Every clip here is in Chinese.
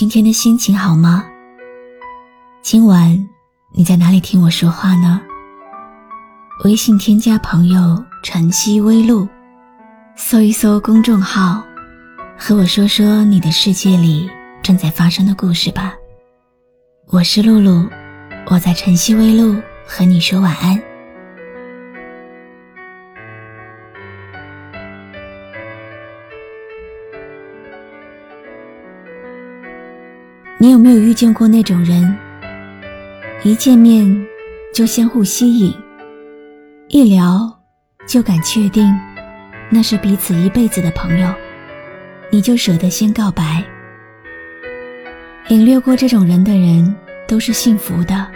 今天的心情好吗？今晚你在哪里听我说话呢？微信添加朋友“晨曦微露”，搜一搜公众号，和我说说你的世界里正在发生的故事吧。我是露露，我在晨曦微露和你说晚安。你有没有遇见过那种人？一见面就相互吸引，一聊就敢确定那是彼此一辈子的朋友，你就舍得先告白。领略过这种人的人都是幸福的、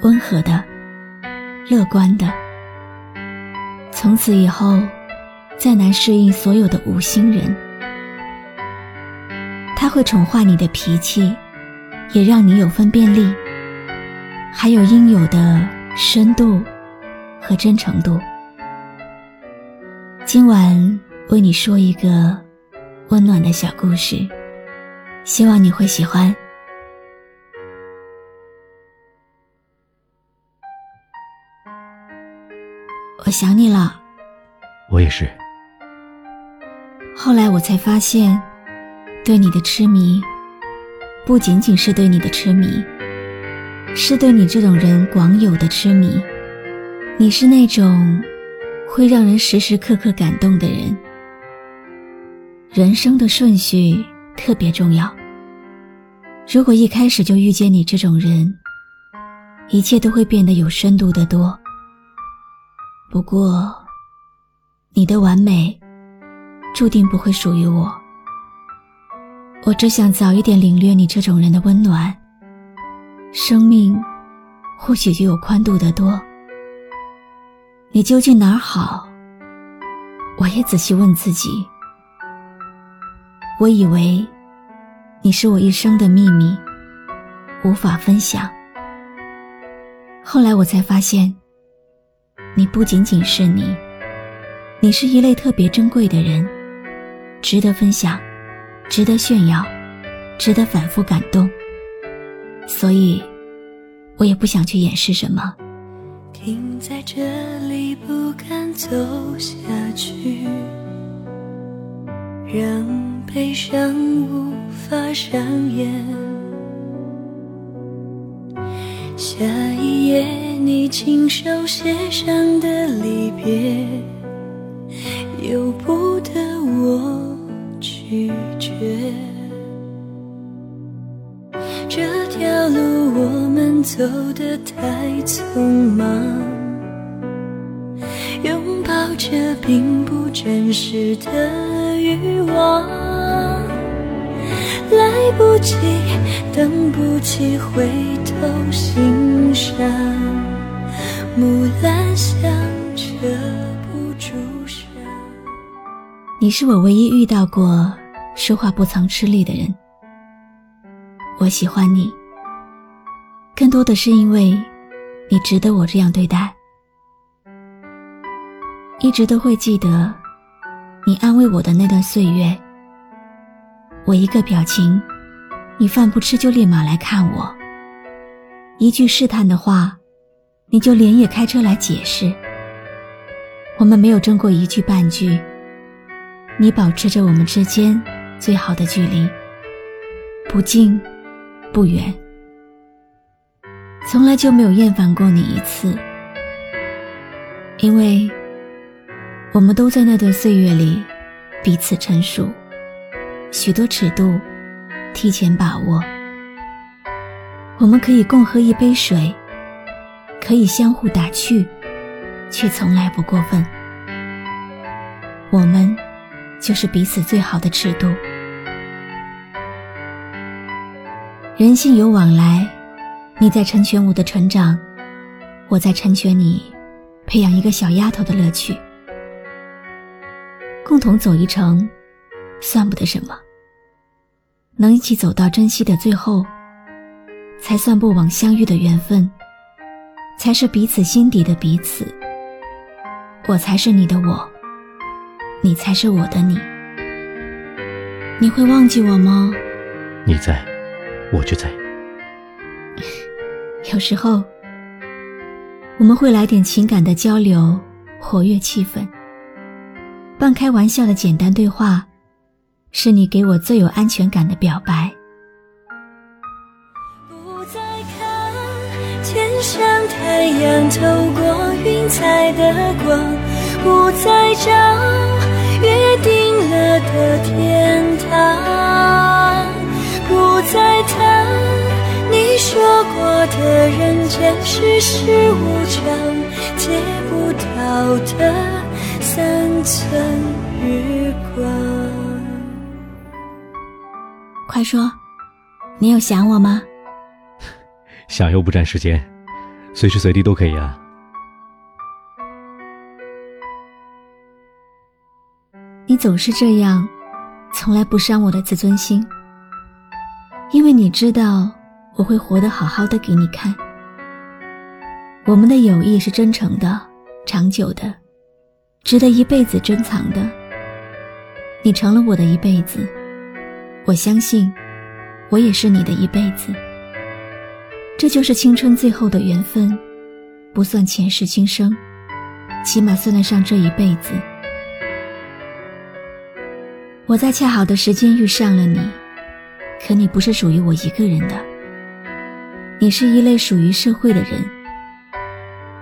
温和的、乐观的。从此以后，再难适应所有的无心人。他会宠坏你的脾气，也让你有分辨力，还有应有的深度和真诚度。今晚为你说一个温暖的小故事，希望你会喜欢。我想你了，我也是。后来我才发现。对你的痴迷，不仅仅是对你的痴迷，是对你这种人广有的痴迷。你是那种会让人时时刻刻感动的人。人生的顺序特别重要。如果一开始就遇见你这种人，一切都会变得有深度的多。不过，你的完美，注定不会属于我。我只想早一点领略你这种人的温暖。生命或许就有宽度的多。你究竟哪儿好？我也仔细问自己。我以为你是我一生的秘密，无法分享。后来我才发现，你不仅仅是你，你是一类特别珍贵的人，值得分享。值得炫耀，值得反复感动，所以，我也不想去掩饰什么。停在这里，不敢走下去，让悲伤无法上演。下一页，你亲手写上的离别，由不得我。拒绝这条路，我们走得太匆忙，拥抱着并不真实的欲望，来不及，等不起，回头欣赏，木兰香遮不住。你是我唯一遇到过说话不曾吃力的人。我喜欢你，更多的是因为你值得我这样对待。一直都会记得你安慰我的那段岁月。我一个表情，你饭不吃就立马来看我；一句试探的话，你就连夜开车来解释。我们没有争过一句半句。你保持着我们之间最好的距离，不近不远，从来就没有厌烦过你一次。因为我们都在那段岁月里彼此成熟，许多尺度提前把握。我们可以共喝一杯水，可以相互打趣，却从来不过分。我们。就是彼此最好的尺度。人性有往来，你在成全我的成长，我在成全你培养一个小丫头的乐趣。共同走一程，算不得什么。能一起走到珍惜的最后，才算不枉相遇的缘分，才是彼此心底的彼此。我才是你的我，你才是我的你。你会忘记我吗？你在。我就在。有时候，我们会来点情感的交流，活跃气氛。半开玩笑的简单对话，是你给我最有安全感的表白。不再看天上太阳透过云彩的光，不再找约定了的天堂。不再谈你说过的人间世事无常，借不到的三寸日光。快说，你有想我吗？想又不占时间，随时随地都可以啊。你总是这样，从来不伤我的自尊心。因为你知道我会活得好好的给你看，我们的友谊是真诚的、长久的，值得一辈子珍藏的。你成了我的一辈子，我相信，我也是你的一辈子。这就是青春最后的缘分，不算前世今生，起码算得上这一辈子。我在恰好的时间遇上了你。可你不是属于我一个人的，你是一类属于社会的人。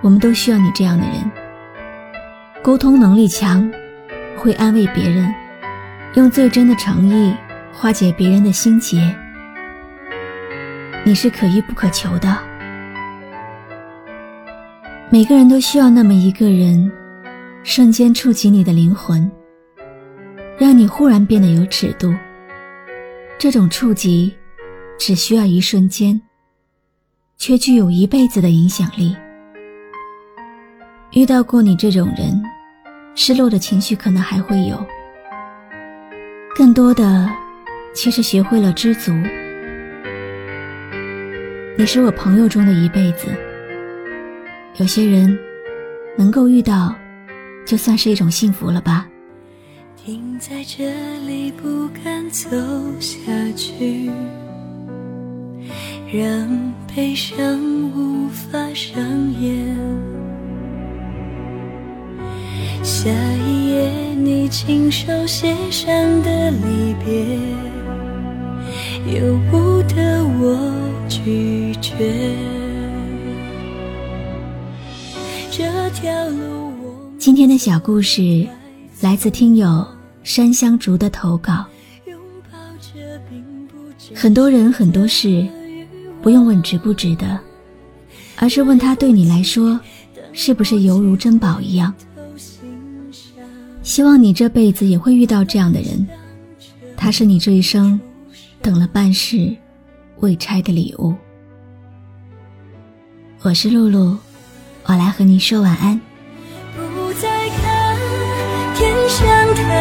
我们都需要你这样的人，沟通能力强，会安慰别人，用最真的诚意化解别人的心结。你是可遇不可求的，每个人都需要那么一个人，瞬间触及你的灵魂，让你忽然变得有尺度。这种触及，只需要一瞬间，却具有一辈子的影响力。遇到过你这种人，失落的情绪可能还会有，更多的，其实学会了知足。你是我朋友中的一辈子，有些人，能够遇到，就算是一种幸福了吧。停在这里，不敢走下去，让悲伤无法上演。下一页，你亲手写上的离别，由不得我拒绝。这条路，今天的小故事来自听友。山香竹的投稿。很多人很多事，不用问值不值得，而是问他对你来说，是不是犹如珍宝一样。希望你这辈子也会遇到这样的人，他是你这一生等了半世未拆的礼物。我是露露，我来和你说晚安。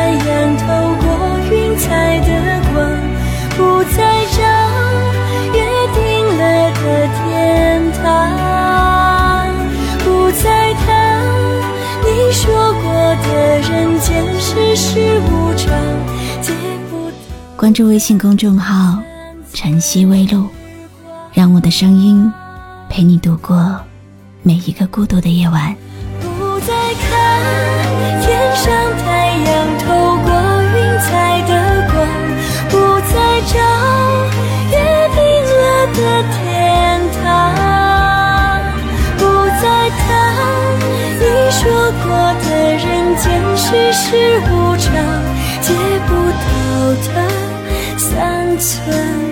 太阳透过云彩的光，不再找约定了的天堂，不再谈你说过的人间世事无常。关注微信公众号“晨曦微露”，让我的声音陪你度过每一个孤独的夜晚。不再看的三寸。